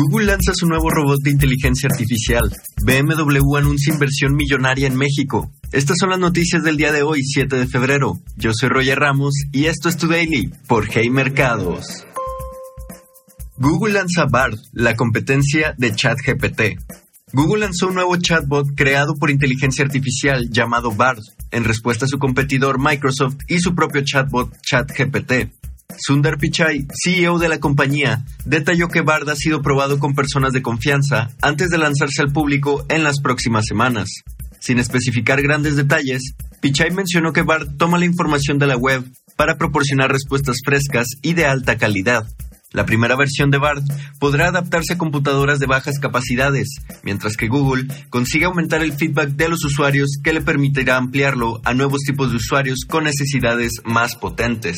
Google lanza su nuevo robot de inteligencia artificial. BMW anuncia inversión millonaria en México. Estas son las noticias del día de hoy, 7 de febrero. Yo soy Roger Ramos y esto es Tu Daily por Hey Mercados. Google lanza BARD, la competencia de ChatGPT. Google lanzó un nuevo chatbot creado por inteligencia artificial llamado BARD, en respuesta a su competidor Microsoft y su propio chatbot ChatGPT. Sundar Pichai, CEO de la compañía, detalló que Bard ha sido probado con personas de confianza antes de lanzarse al público en las próximas semanas. Sin especificar grandes detalles, Pichai mencionó que Bard toma la información de la web para proporcionar respuestas frescas y de alta calidad. La primera versión de Bard podrá adaptarse a computadoras de bajas capacidades, mientras que Google consigue aumentar el feedback de los usuarios que le permitirá ampliarlo a nuevos tipos de usuarios con necesidades más potentes.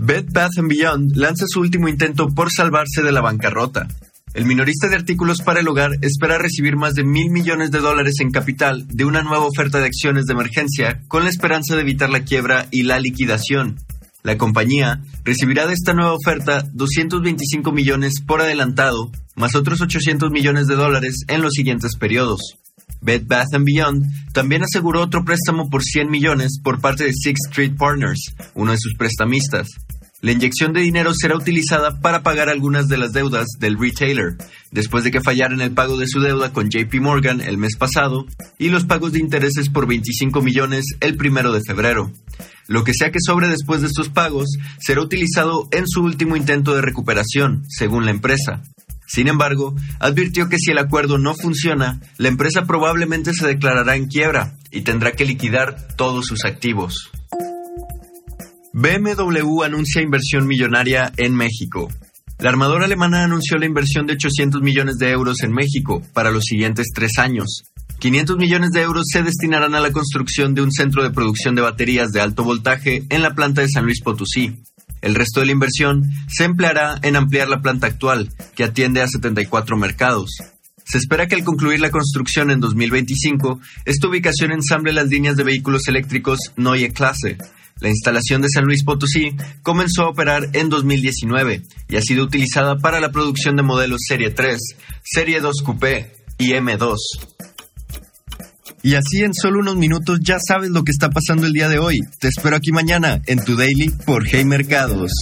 Bed Bath Beyond lanza su último intento por salvarse de la bancarrota. El minorista de artículos para el hogar espera recibir más de mil millones de dólares en capital de una nueva oferta de acciones de emergencia con la esperanza de evitar la quiebra y la liquidación. La compañía recibirá de esta nueva oferta 225 millones por adelantado, más otros 800 millones de dólares en los siguientes periodos. Bed Bath Beyond también aseguró otro préstamo por 100 millones por parte de Sixth Street Partners, uno de sus prestamistas. La inyección de dinero será utilizada para pagar algunas de las deudas del retailer, después de que fallara en el pago de su deuda con JP Morgan el mes pasado y los pagos de intereses por 25 millones el primero de febrero. Lo que sea que sobre después de estos pagos será utilizado en su último intento de recuperación, según la empresa. Sin embargo, advirtió que si el acuerdo no funciona, la empresa probablemente se declarará en quiebra y tendrá que liquidar todos sus activos. BMW anuncia inversión millonaria en México. La armadora alemana anunció la inversión de 800 millones de euros en México para los siguientes tres años. 500 millones de euros se destinarán a la construcción de un centro de producción de baterías de alto voltaje en la planta de San Luis Potosí. El resto de la inversión se empleará en ampliar la planta actual, que atiende a 74 mercados. Se espera que al concluir la construcción en 2025, esta ubicación ensamble las líneas de vehículos eléctricos Neue Klasse, la instalación de San Luis Potosí comenzó a operar en 2019 y ha sido utilizada para la producción de modelos Serie 3, Serie 2 Coupé y M2. Y así en solo unos minutos ya sabes lo que está pasando el día de hoy. Te espero aquí mañana en tu Daily por Hey Mercados.